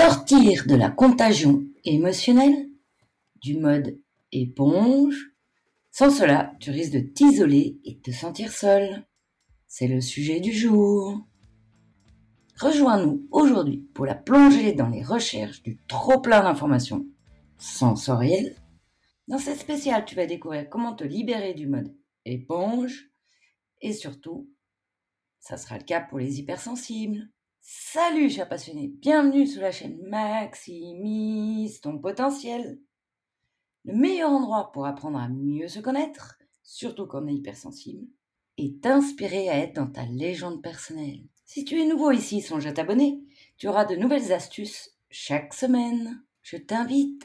Sortir de la contagion émotionnelle, du mode éponge. Sans cela, tu risques de t'isoler et de te sentir seul. C'est le sujet du jour. Rejoins-nous aujourd'hui pour la plongée dans les recherches du trop plein d'informations sensorielles. Dans cette spéciale, tu vas découvrir comment te libérer du mode éponge et surtout, ça sera le cas pour les hypersensibles. Salut chers passionnés, bienvenue sur la chaîne Maximise ton potentiel. Le meilleur endroit pour apprendre à mieux se connaître, surtout quand on est hypersensible, est t'inspirer à être dans ta légende personnelle. Si tu es nouveau ici, songe à t'abonner, tu auras de nouvelles astuces chaque semaine. Je t'invite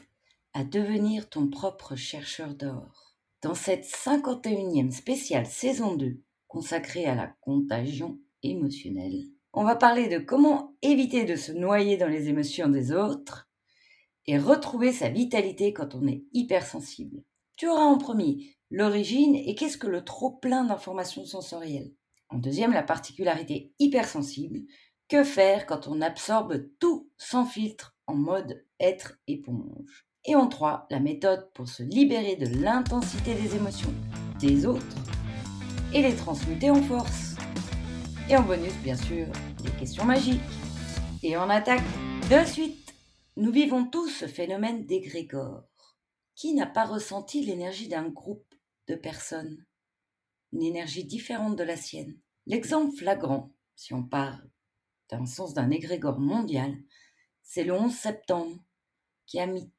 à devenir ton propre chercheur d'or. Dans cette 51e spéciale saison 2 consacrée à la contagion émotionnelle, on va parler de comment éviter de se noyer dans les émotions des autres et retrouver sa vitalité quand on est hypersensible. Tu auras en premier l'origine et qu'est-ce que le trop plein d'informations sensorielles. En deuxième, la particularité hypersensible. Que faire quand on absorbe tout sans filtre en mode être éponge? Et en trois, la méthode pour se libérer de l'intensité des émotions des autres et les transmuter en force. Et en bonus, bien sûr, les questions magiques. Et on attaque de suite. Nous vivons tous ce phénomène d'égrégore. Qui n'a pas ressenti l'énergie d'un groupe de personnes? Une énergie différente de la sienne. L'exemple flagrant, si on parle d'un sens d'un égrégore mondial, c'est le 11 septembre, qui a mis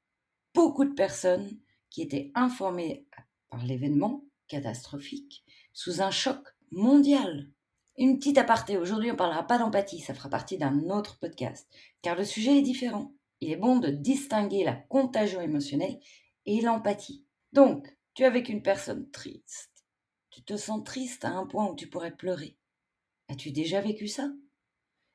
beaucoup de personnes qui étaient informées par l'événement catastrophique sous un choc mondial. Une petite aparté, aujourd'hui on ne parlera pas d'empathie, ça fera partie d'un autre podcast, car le sujet est différent. Il est bon de distinguer la contagion émotionnelle et l'empathie. Donc, tu es avec une personne triste. Tu te sens triste à un point où tu pourrais pleurer. As-tu déjà vécu ça?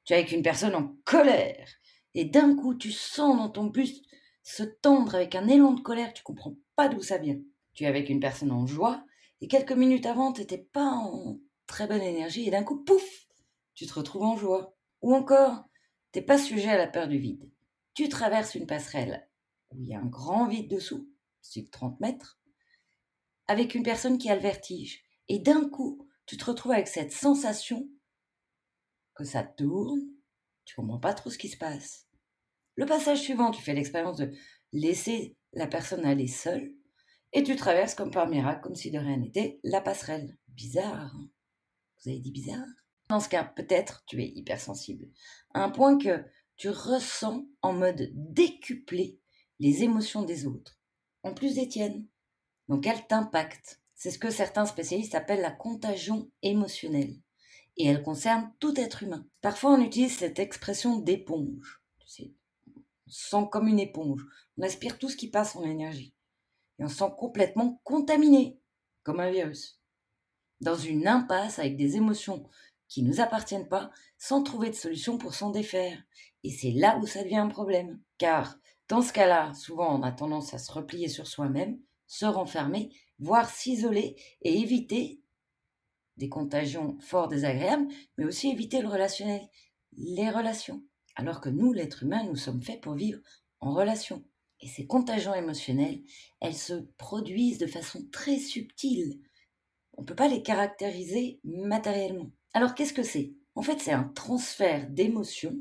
Tu es avec une personne en colère, et d'un coup tu sens dans ton buste se tendre avec un élan de colère, tu comprends pas d'où ça vient. Tu es avec une personne en joie, et quelques minutes avant, tu n'étais pas en très bonne énergie et d'un coup, pouf, tu te retrouves en joie. Ou encore, t'es pas sujet à la peur du vide. Tu traverses une passerelle où il y a un grand vide dessous, c'est 30 mètres, avec une personne qui a le vertige. Et d'un coup, tu te retrouves avec cette sensation que ça tourne, tu comprends pas trop ce qui se passe. Le passage suivant, tu fais l'expérience de laisser la personne aller seule, et tu traverses comme par miracle, comme si de rien n'était, la passerelle. Bizarre. Hein? Vous avez dit bizarre Dans ce cas, peut-être tu es hypersensible. À un point que tu ressens en mode décuplé les émotions des autres, en plus des tiennes. Donc elle t'impacte. C'est ce que certains spécialistes appellent la contagion émotionnelle. Et elle concerne tout être humain. Parfois on utilise cette expression d'éponge. Tu on sent comme une éponge. On aspire tout ce qui passe en énergie. Et on se sent complètement contaminé, comme un virus dans une impasse avec des émotions qui ne nous appartiennent pas, sans trouver de solution pour s'en défaire. Et c'est là où ça devient un problème. Car dans ce cas-là, souvent on a tendance à se replier sur soi-même, se renfermer, voire s'isoler et éviter des contagions fort désagréables, mais aussi éviter le relationnel, les relations. Alors que nous, l'être humain, nous sommes faits pour vivre en relation. Et ces contagions émotionnelles, elles se produisent de façon très subtile on ne peut pas les caractériser matériellement. Alors qu'est-ce que c'est? En fait, c'est un transfert d'émotions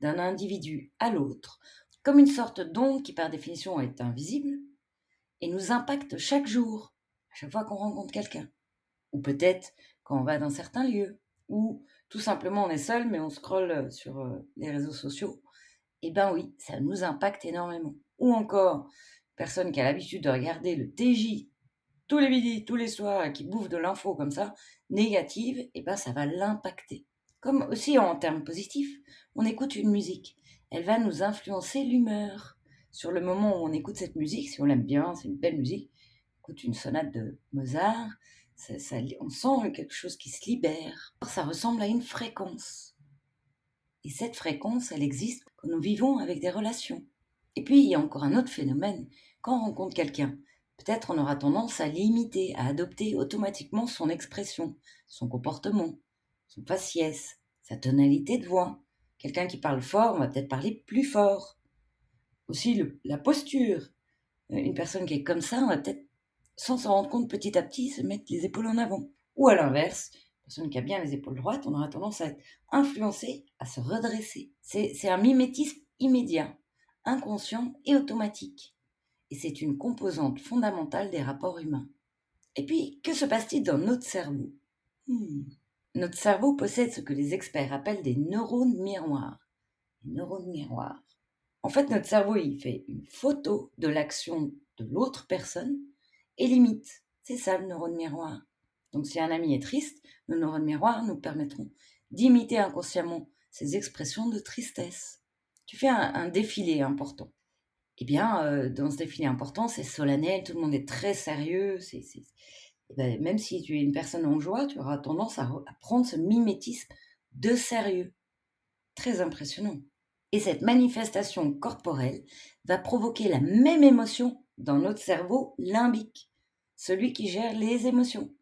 d'un individu à l'autre, comme une sorte d'onde qui par définition est invisible et nous impacte chaque jour, à chaque fois qu'on rencontre quelqu'un. Ou peut-être quand on va dans certains lieux, ou tout simplement on est seul mais on scrolle sur euh, les réseaux sociaux. Eh ben oui, ça nous impacte énormément. Ou encore, personne qui a l'habitude de regarder le TJ tous les midis, tous les soirs, qui bouffe de l'info comme ça, négative, et eh ben ça va l'impacter. Comme aussi en termes positifs, on écoute une musique. Elle va nous influencer l'humeur. Sur le moment où on écoute cette musique, si on l'aime bien, c'est une belle musique, écoute une sonate de Mozart, ça, on sent quelque chose qui se libère. Ça ressemble à une fréquence. Et cette fréquence, elle existe quand nous vivons avec des relations. Et puis, il y a encore un autre phénomène. Quand on rencontre quelqu'un, peut-être on aura tendance à l'imiter, à adopter automatiquement son expression, son comportement, son faciès, sa tonalité de voix, Quelqu'un qui parle fort, on va peut-être parler plus fort. Aussi la posture. Euh, une personne qui est comme ça, on va peut-être, sans s'en rendre compte petit à petit, se mettre les épaules en avant. Ou à l'inverse, une personne qui a bien les épaules droites, on aura tendance à être influencé, à se redresser. C'est un mimétisme immédiat, inconscient et automatique. Et c'est une composante fondamentale des rapports humains. Et puis, que se passe-t-il dans notre cerveau? Hmm. Notre cerveau possède ce que les experts appellent des neurones miroirs. Neurones miroirs. En fait, notre cerveau, il fait une photo de l'action de l'autre personne et limite. C'est ça le neurone miroir. Donc, si un ami est triste, nos neurones miroirs nous permettront d'imiter inconsciemment ses expressions de tristesse. Tu fais un, défilé important. Eh bien, euh, dans ce défilé important, c'est solennel, tout le monde est très sérieux, eh ben, même si tu es une personne en joie, tu auras tendance à, prendre ce mimétisme de sérieux. Très impressionnant. Et cette manifestation corporelle va provoquer la même émotion dans notre cerveau limbique, celui qui gère les émotions.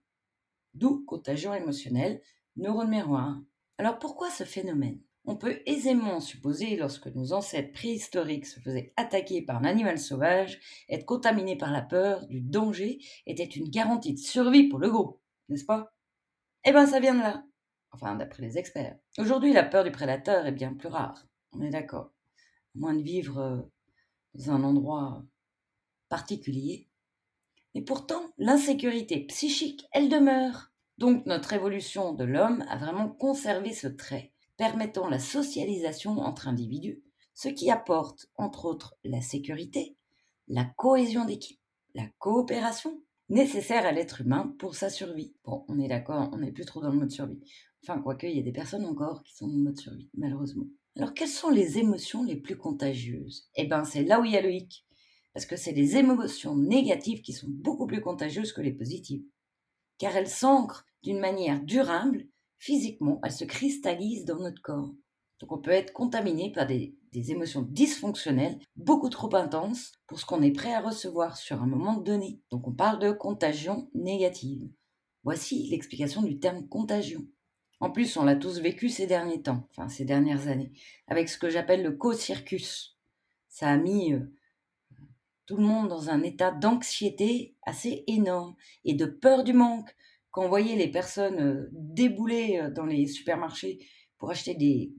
D'où contagion émotionnelle, neurone miroir. Alors pourquoi ce phénomène? On peut aisément supposer, lorsque nos ancêtres préhistoriques se faisaient attaquer par un animal sauvage, être contaminés par la peur du danger était une garantie de survie pour le groupe, n'est-ce pas? Eh bien, ça vient de là. Enfin, d'après les experts. Aujourd'hui, la peur du prédateur est bien plus rare. On est d'accord. moins de vivre euh, dans un endroit particulier. Mais pourtant, l'insécurité psychique, elle demeure. Donc, notre évolution de l'homme a vraiment conservé ce trait permettant la socialisation entre individus, ce qui apporte entre autres la sécurité, la cohésion d'équipe, la coopération nécessaire à l'être humain pour sa survie. Bon, on est d'accord, on n'est plus trop dans le mode survie. Enfin, quoique, il y a des personnes encore qui sont dans le mode survie, malheureusement. Alors, quelles sont les émotions les plus contagieuses? Eh bien, c'est là où il y a le hic. Parce que c'est les émotions négatives qui sont beaucoup plus contagieuses que les positives. Car elles s'ancrent d'une manière durable physiquement, elle se cristallise dans notre corps. Donc on peut être contaminé par des, émotions dysfonctionnelles beaucoup trop intenses pour ce qu'on est prêt à recevoir sur un moment donné. Donc on parle de contagion négative. Voici l'explication du terme contagion. En plus, on l'a tous vécu ces derniers temps, enfin ces dernières années, avec ce que j'appelle le co-circus. Ça a mis euh, tout le monde dans un état d'anxiété assez énorme et de peur du manque, quand on voyait les personnes euh, débouler euh, dans les supermarchés pour acheter des,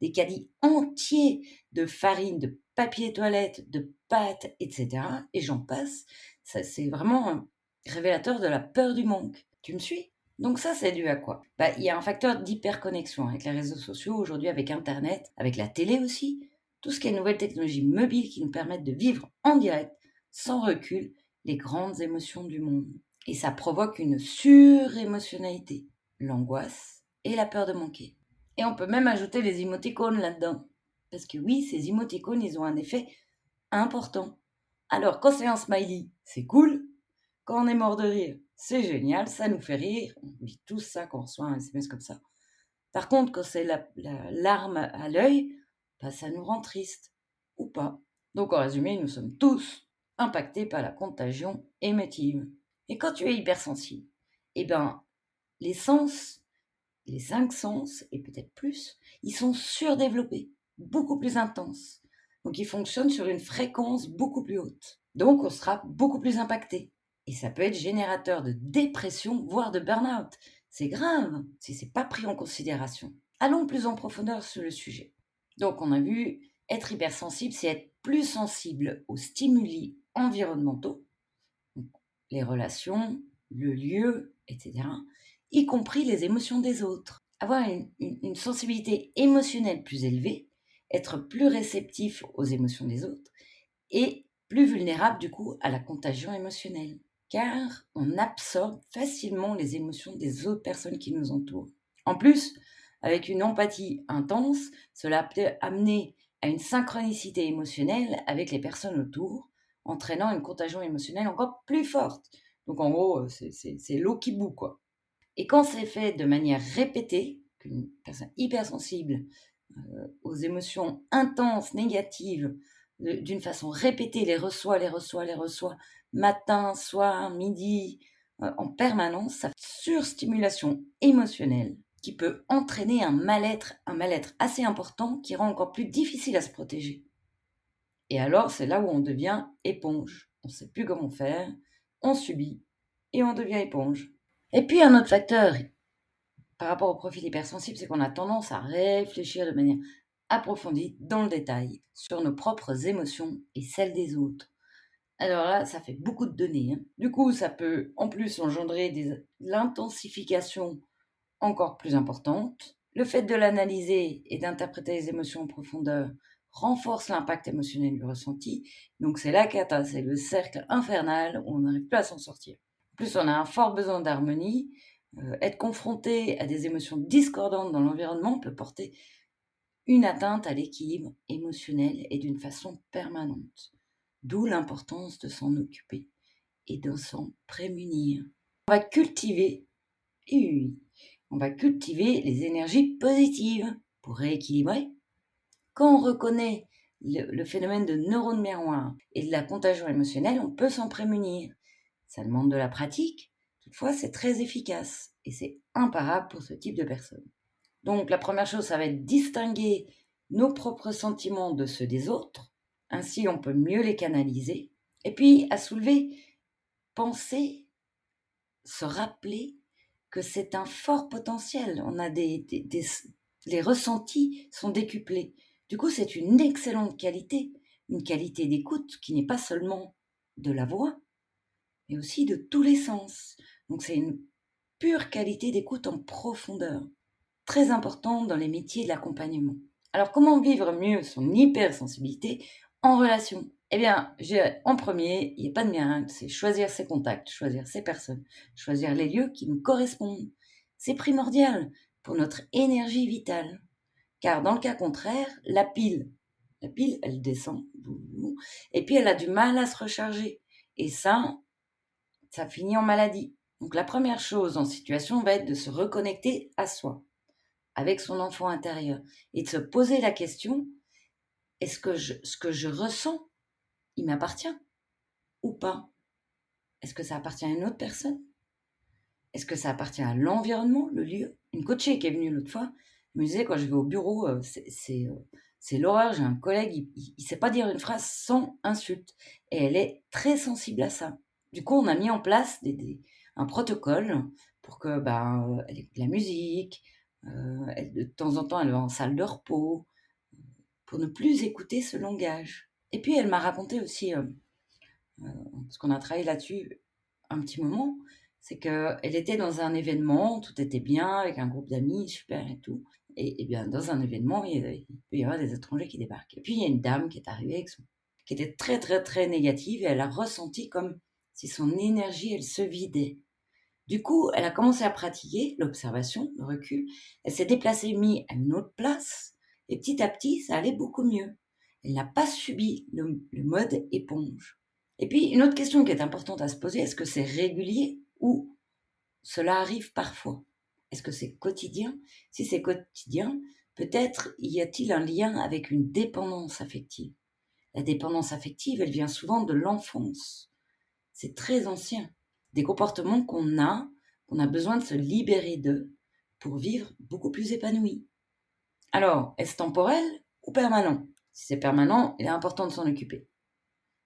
des, caddies entiers de farine, de papier toilette, de pâtes, etc., et j'en passe, c'est vraiment révélateur de la peur du manque. Tu me suis? Donc ça, c'est dû à quoi? Bah, Il y a un facteur d'hyperconnexion avec les réseaux sociaux, aujourd'hui avec Internet, avec la télé aussi, tout ce qui est nouvelles technologies mobiles qui nous permettent de vivre en direct, sans recul, les grandes émotions du monde. Et ça provoque une surémotionnalité, l'angoisse et la peur de manquer. Et on peut même ajouter les émoticônes là-dedans. Parce que oui, ces émoticônes, ils ont un effet important. Alors, quand c'est un smiley, c'est cool. Quand on est mort de rire, c'est génial, ça nous fait rire. On dit tout ça quand on reçoit un SMS comme ça. Par contre, quand c'est la, larme à l'œil, bah, ça nous rend triste. Ou pas. Donc, en résumé, nous sommes tous impactés par la contagion émotive. Et quand tu es hypersensible, eh ben, les sens, les cinq sens, et peut-être plus, ils sont surdéveloppés, beaucoup plus intenses. Donc ils fonctionnent sur une fréquence beaucoup plus haute. Donc on sera beaucoup plus impacté. Et ça peut être générateur de dépression, voire de burn-out. C'est grave si c'est pas pris en considération. Allons plus en profondeur sur le sujet. Donc on a vu, être hypersensible, c'est être plus sensible aux stimuli environnementaux, les relations, le lieu, etc., y compris les émotions des autres. Avoir une, sensibilité émotionnelle plus élevée, être plus réceptif aux émotions des autres et plus vulnérable du coup à la contagion émotionnelle, car on absorbe facilement les émotions des autres personnes qui nous entourent. En plus, avec une empathie intense, cela peut amener à une synchronicité émotionnelle avec les personnes autour, entraînant une contagion émotionnelle encore plus forte. Donc en gros, euh, c'est l'eau qui bout, quoi. Et quand c'est fait de manière répétée, qu'une personne hypersensible euh, aux émotions intenses, négatives, d'une façon répétée, les reçoit, les reçoit, les reçoit, matin, soir, midi, euh, en permanence, ça surstimulation émotionnelle. qui peut entraîner un mal-être, un mal-être assez important qui rend encore plus difficile à se protéger. Et alors, c'est là où on devient éponge. On ne sait plus comment faire, on subit et on devient éponge. Et puis un autre facteur par rapport au profil hypersensible, c'est qu'on a tendance à réfléchir de manière approfondie, dans le détail, sur nos propres émotions et celles des autres. Alors là, ça fait beaucoup de données. Hein. Du coup, ça peut en plus engendrer de l'intensification encore plus importante. Le fait de l'analyser et d'interpréter les émotions en profondeur renforce l'impact émotionnel du ressenti. Donc c'est la cata, c'est le cercle infernal où on n'arrive plus à s'en sortir. En plus, on a un fort besoin d'harmonie. Euh, être confronté à des émotions discordantes dans l'environnement peut porter une atteinte à l'équilibre émotionnel et d'une façon permanente. D'où l'importance de s'en occuper et de s'en prémunir. On va cultiver, et oui, on va cultiver les énergies positives pour rééquilibrer. Quand on reconnaît le, phénomène de neurones miroirs et de la contagion émotionnelle, on peut s'en prémunir. Ça demande de la pratique, toutefois c'est très efficace et c'est imparable pour ce type de personnes. Donc la première chose, ça va être distinguer nos propres sentiments de ceux des autres, ainsi on peut mieux les canaliser. Et puis à soulever, penser, se rappeler que c'est un fort potentiel. On a des, les ressentis sont décuplés. Du coup, c'est une excellente qualité, une qualité d'écoute qui n'est pas seulement de la voix, mais aussi de tous les sens. Donc c'est une pure qualité d'écoute en profondeur, très importante dans les métiers de l'accompagnement. Alors comment vivre mieux son hypersensibilité en relation? Eh bien, en premier, il n'y a pas de miracle, c'est choisir ses contacts, choisir ses personnes, choisir les lieux qui nous correspondent. C'est primordial pour notre énergie vitale. Car dans le cas contraire, la pile, la pile, elle descend, et puis elle a du mal à se recharger. Et ça, ça finit en maladie. Donc la première chose en situation va être de se reconnecter à soi, avec son enfant intérieur, et de se poser la question, est-ce que ce que je ressens il m'appartient ou pas? Est-ce que ça appartient à une autre personne? Est-ce que ça appartient à l'environnement, le lieu? Une coachée qui est venue l'autre fois me disait quand je vais au bureau, euh, c'est euh, c'est l'horreur. J'ai un collègue, il ne sait pas dire une phrase sans insulte. Et elle est très sensible à ça. Du coup, on a mis en place des, un protocole pour que ben, elle écoute la musique. Euh, de temps en temps, elle va en salle de repos pour ne plus écouter ce langage. Et puis, elle m'a raconté aussi, euh, euh, parce qu'on a travaillé là-dessus un petit moment, c'est qu'elle était dans un événement, tout était bien, avec un groupe d'amis, super et tout. Et, bien, dans un événement, il, peut y avoir des étrangers qui débarquent. Et puis, il y a une dame qui est arrivée, avec son, qui était très, très, très négative, et elle a ressenti comme si son énergie, elle se vidait. Du coup, elle a commencé à pratiquer l'observation, le recul. Elle s'est déplacée, mise à une autre place, et petit à petit, ça allait beaucoup mieux. Elle n'a pas subi le, mode éponge. Et puis, une autre question qui est importante à se poser, est-ce que c'est régulier ou cela arrive parfois? Est-ce que c'est quotidien? Si c'est quotidien, peut-être y a-t-il un lien avec une dépendance affective. La dépendance affective, elle vient souvent de l'enfance. C'est très ancien. Des comportements qu'on a, qu'on a besoin de se libérer d'eux pour vivre beaucoup plus épanoui. Alors, est-ce temporel ou permanent? Si c'est permanent, il est important de s'en occuper.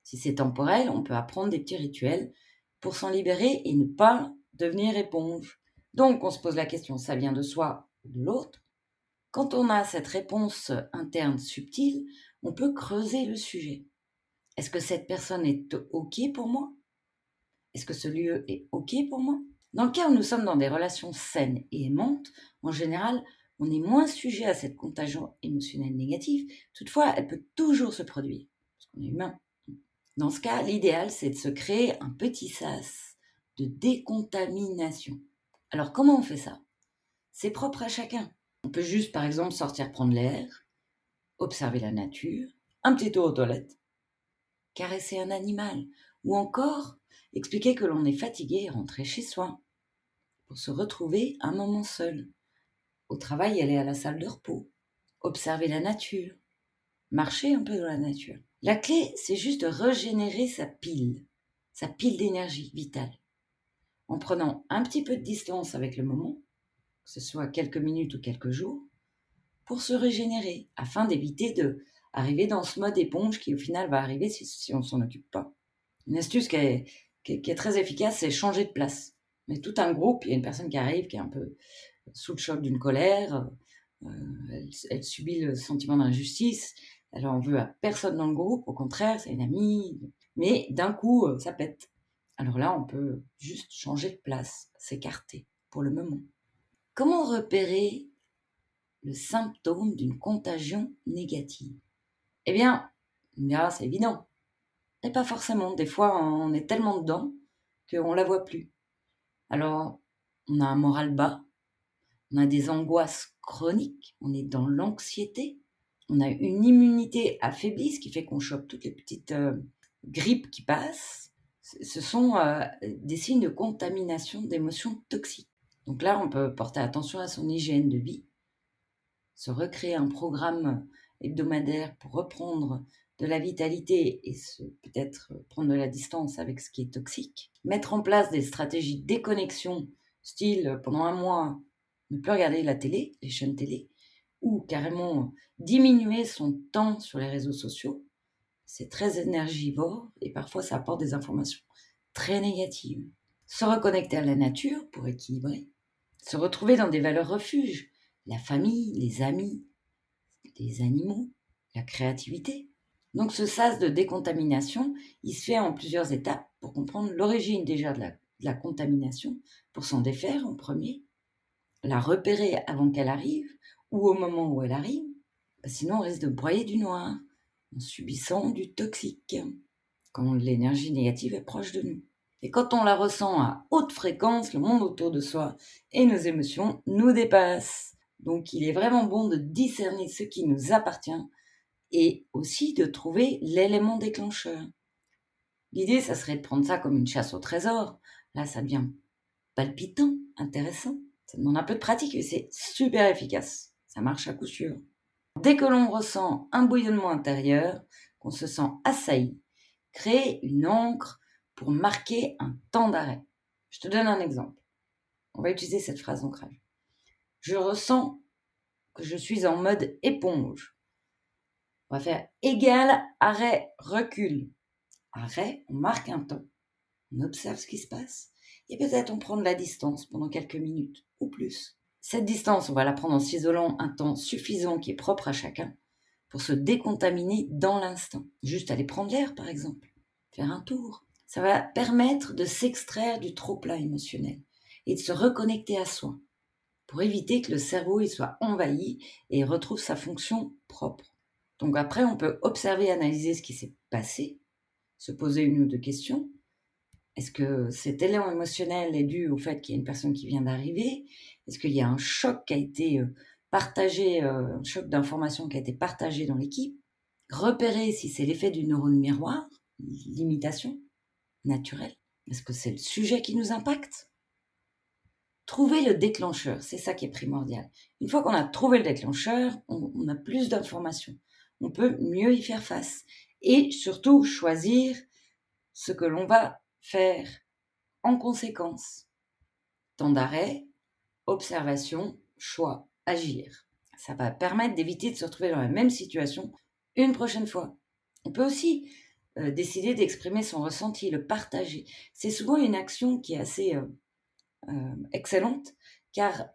Si c'est temporel, on peut apprendre des petits rituels pour s'en libérer et ne pas devenir éponge. Donc on se pose la question, ça vient de soi ou de l'autre Quand on a cette réponse interne subtile, on peut creuser le sujet. Est-ce que cette personne est OK pour moi? Est-ce que ce lieu est OK pour moi? Dans le cas où nous sommes dans des relations saines et aimantes, en général, on est moins sujet à cette contagion émotionnelle négative. Toutefois, elle peut toujours se produire, parce qu'on est humain. Dans ce cas, l'idéal, c'est de se créer un petit sas de décontamination. Alors, comment on fait ça? C'est propre à chacun. On peut juste, par exemple, sortir prendre l'air, observer la nature, un petit tour aux toilettes, caresser un animal, ou encore expliquer que l'on est fatigué et rentrer chez soi, pour se retrouver un moment seul. Au travail, aller à la salle de repos, observer la nature, marcher un peu dans la nature. La clé, c'est juste de régénérer sa pile, sa pile d'énergie vitale, en prenant un petit peu de distance avec le moment, que ce soit quelques minutes ou quelques jours, pour se régénérer, afin d'éviter de arriver dans ce mode éponge qui au final va arriver si, on ne s'en occupe pas. Une astuce qui est, très efficace, c'est changer de place. Mais tout un groupe, il y a une personne qui arrive, qui est un peu sous le choc d'une colère, euh, elle, subit le sentiment d'injustice, elle en veut à personne dans le groupe, au contraire, c'est une amie, mais d'un coup, euh, ça pète. Alors là, on peut juste changer de place, s'écarter pour le moment. Comment repérer le symptôme d'une contagion négative? Eh bien, c'est évident. Et pas forcément. Des fois, on est tellement dedans qu'on ne la voit plus. Alors, on a un moral bas, on a des angoisses chroniques, on est dans l'anxiété, on a une immunité affaiblie, ce qui fait qu'on chope toutes les petites euh, grippes qui passent. Ce sont euh, des signes de contamination d'émotions toxiques. Donc là, on peut porter attention à son hygiène de vie, se recréer un programme hebdomadaire pour reprendre de la vitalité et peut-être prendre de la distance avec ce qui est toxique, mettre en place des stratégies de déconnexion, style pendant un mois, ne plus regarder la télé, les chaînes télé, ou carrément diminuer son temps sur les réseaux sociaux, c'est très énergivore et parfois ça apporte des informations très négatives. Se reconnecter à la nature pour équilibrer, se retrouver dans des valeurs refuges, la famille, les amis, les animaux, la créativité. Donc ce sas de décontamination, il se fait en plusieurs étapes pour comprendre l'origine déjà de la contamination, pour s'en défaire en premier, la repérer avant qu'elle arrive ou au moment où elle arrive, sinon on risque de broyer du noir en subissant du toxique quand l'énergie négative est proche de nous. Et quand on la ressent à haute fréquence, le monde autour de soi et nos émotions nous dépassent. Donc il est vraiment bon de discerner ce qui nous appartient et aussi de trouver l'élément déclencheur. L'idée, ça serait de prendre ça comme une chasse au trésor. Là, ça devient palpitant, intéressant. Ça demande un peu de pratique, mais c'est super efficace. Ça marche à coup sûr. Dès que l'on ressent un bouillonnement intérieur, qu'on se sent assailli, créez une encre pour marquer un temps d'arrêt. Je te donne un exemple. On va utiliser cette phrase d'ancrage. Je ressens que je suis en mode éponge. On va faire égal, arrêt, recul. Arrêt, on marque un temps. On observe ce qui se passe et peut-être on prend de la distance pendant quelques minutes ou plus. Cette distance, on va la prendre en s'isolant un temps suffisant qui est propre à chacun pour se décontaminer dans l'instant. Juste aller prendre l'air, par exemple, faire un tour. Ça va permettre de s'extraire du trop-plat émotionnel et de se reconnecter à soi pour éviter que le cerveau il soit envahi et retrouve sa fonction propre. Donc après, on peut observer, analyser ce qui s'est passé, se poser une ou deux questions, est-ce que cet élan émotionnel est dû au fait qu'il y a une personne qui vient d'arriver? Est-ce qu'il y a un choc qui a été euh, partagé, euh, un choc d'information qui a été partagé dans l'équipe? Repérer si c'est l'effet du neurone miroir, l'imitation naturelle. Est-ce que c'est le sujet qui nous impacte? Trouver le déclencheur, c'est ça qui est primordial. Une fois qu'on a trouvé le déclencheur, on a plus d'informations. On peut mieux y faire face. Et surtout, choisir ce que l'on va faire en conséquence. Temps d'arrêt, observation, choix, agir. Ça va permettre d'éviter de se retrouver dans la même situation une prochaine fois. On peut aussi euh, décider d'exprimer son ressenti, le partager. C'est souvent une action qui est assez euh, euh, excellente, car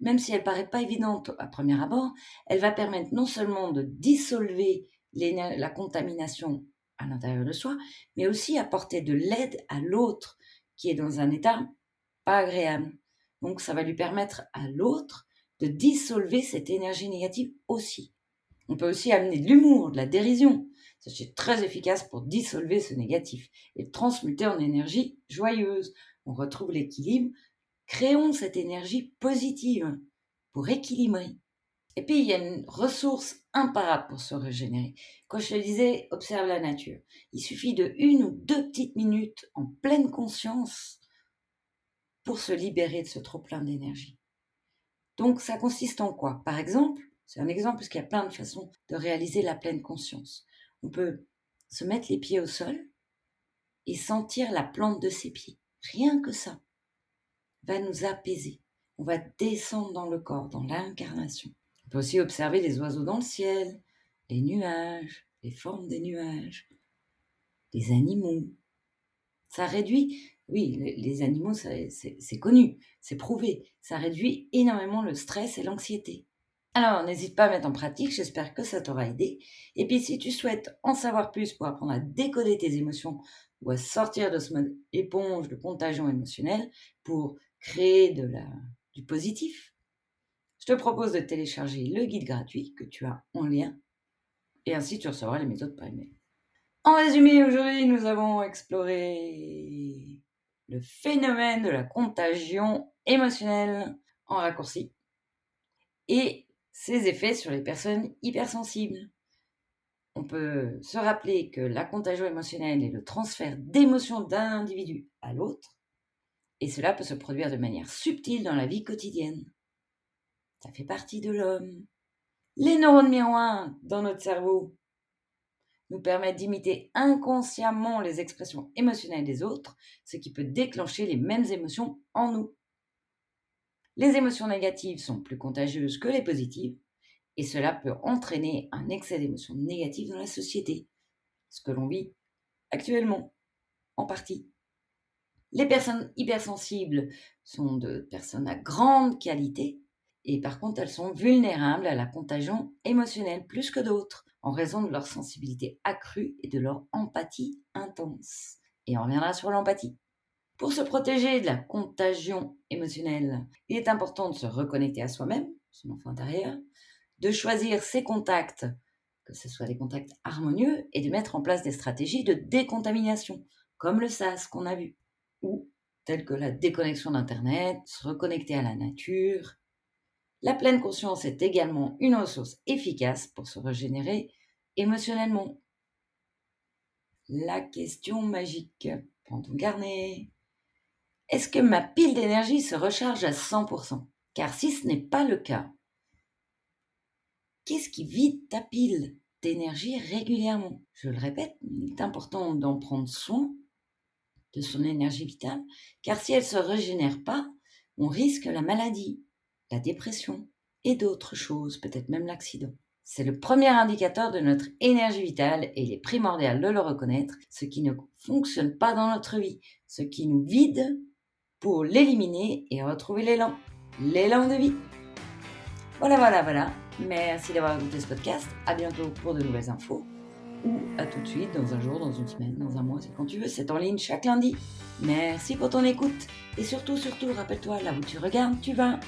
même si elle paraît pas évidente à premier abord, elle va permettre non seulement de dissolver la contamination à l'intérieur de soi, mais aussi apporter de l'aide à l'autre qui est dans un état pas agréable. Donc ça va lui permettre à l'autre de dissolver cette énergie négative aussi. On peut aussi amener de l'humour, de la dérision. C'est très efficace pour dissolver ce négatif et le transmuter en énergie joyeuse. On retrouve l'équilibre. Créons cette énergie positive pour équilibrer. Et puis, il y a une ressource imparable pour se régénérer. Quand je te disais, observe la nature. Il suffit de une ou deux petites minutes en pleine conscience pour se libérer de ce trop-plein d'énergie. Donc, ça consiste en quoi? Par exemple, c'est un exemple parce qu'il y a plein de façons de réaliser la pleine conscience. On peut se mettre les pieds au sol et sentir la plante de ses pieds. Rien que ça va nous apaiser. on va descendre dans le corps, dans l'incarnation. On peut aussi observer les oiseaux dans le ciel, les nuages, les formes des nuages, les animaux. Ça réduit, oui, les animaux, c'est connu, c'est prouvé, ça réduit énormément le stress et l'anxiété. Alors, n'hésite pas à mettre en pratique, j'espère que ça t'aura aidé. Et puis, si tu souhaites en savoir plus pour apprendre à décoder tes émotions ou à sortir de ce mode éponge de contagion émotionnelle pour créer de la, du positif, je te propose de télécharger le guide gratuit que tu as en lien et ainsi tu recevras les méthodes par email. En résumé, aujourd'hui, nous avons exploré le phénomène de la contagion émotionnelle en raccourci et ses effets sur les personnes hypersensibles. On peut se rappeler que la contagion émotionnelle est le transfert d'émotions d'un individu à l'autre, et cela peut se produire de manière subtile dans la vie quotidienne. Ça fait partie de l'homme. Les neurones miroirs dans notre cerveau nous permettent d'imiter inconsciemment les expressions émotionnelles des autres, ce qui peut déclencher les mêmes émotions en nous. Les émotions négatives sont plus contagieuses que les positives, et cela peut entraîner un excès d'émotions négatives dans la société, ce que l'on vit actuellement, en partie. Les personnes hypersensibles sont de personnes à grande qualité, et par contre elles sont vulnérables à la contagion émotionnelle plus que d'autres, en raison de leur sensibilité accrue et de leur empathie intense. Et on reviendra sur l'empathie. Pour se protéger de la contagion émotionnelle, il est important de se reconnecter à soi-même, son enfant intérieur, de choisir ses contacts, que ce soit des contacts harmonieux, et de mettre en place des stratégies de décontamination, comme le SAS qu'on a vu, ou telles que la déconnexion d'Internet, se reconnecter à la nature, la pleine conscience est également une ressource efficace pour se régénérer émotionnellement. La question magique. Prends ton carnet. Est-ce que ma pile d'énergie se recharge à 100% Car si ce n'est pas le cas, qu'est-ce qui vide ta pile d'énergie régulièrement? Je le répète, il est important d'en prendre soin de son énergie vitale, car si elle ne se régénère pas, on risque la maladie, la dépression et d'autres choses, peut-être même l'accident. C'est le premier indicateur de notre énergie vitale et il est primordial de le reconnaître, ce qui ne fonctionne pas dans notre vie, ce qui nous vide pour l'éliminer et retrouver l'élan, l'élan de vie. Voilà, voilà, voilà. Merci d'avoir écouté ce podcast. À bientôt pour de nouvelles infos. Ou à tout de suite, dans un jour, dans une semaine, dans un mois, c'est quand tu veux. C'est en ligne chaque lundi. Merci pour ton écoute. Et surtout, surtout, rappelle-toi, là où tu regardes, tu vas.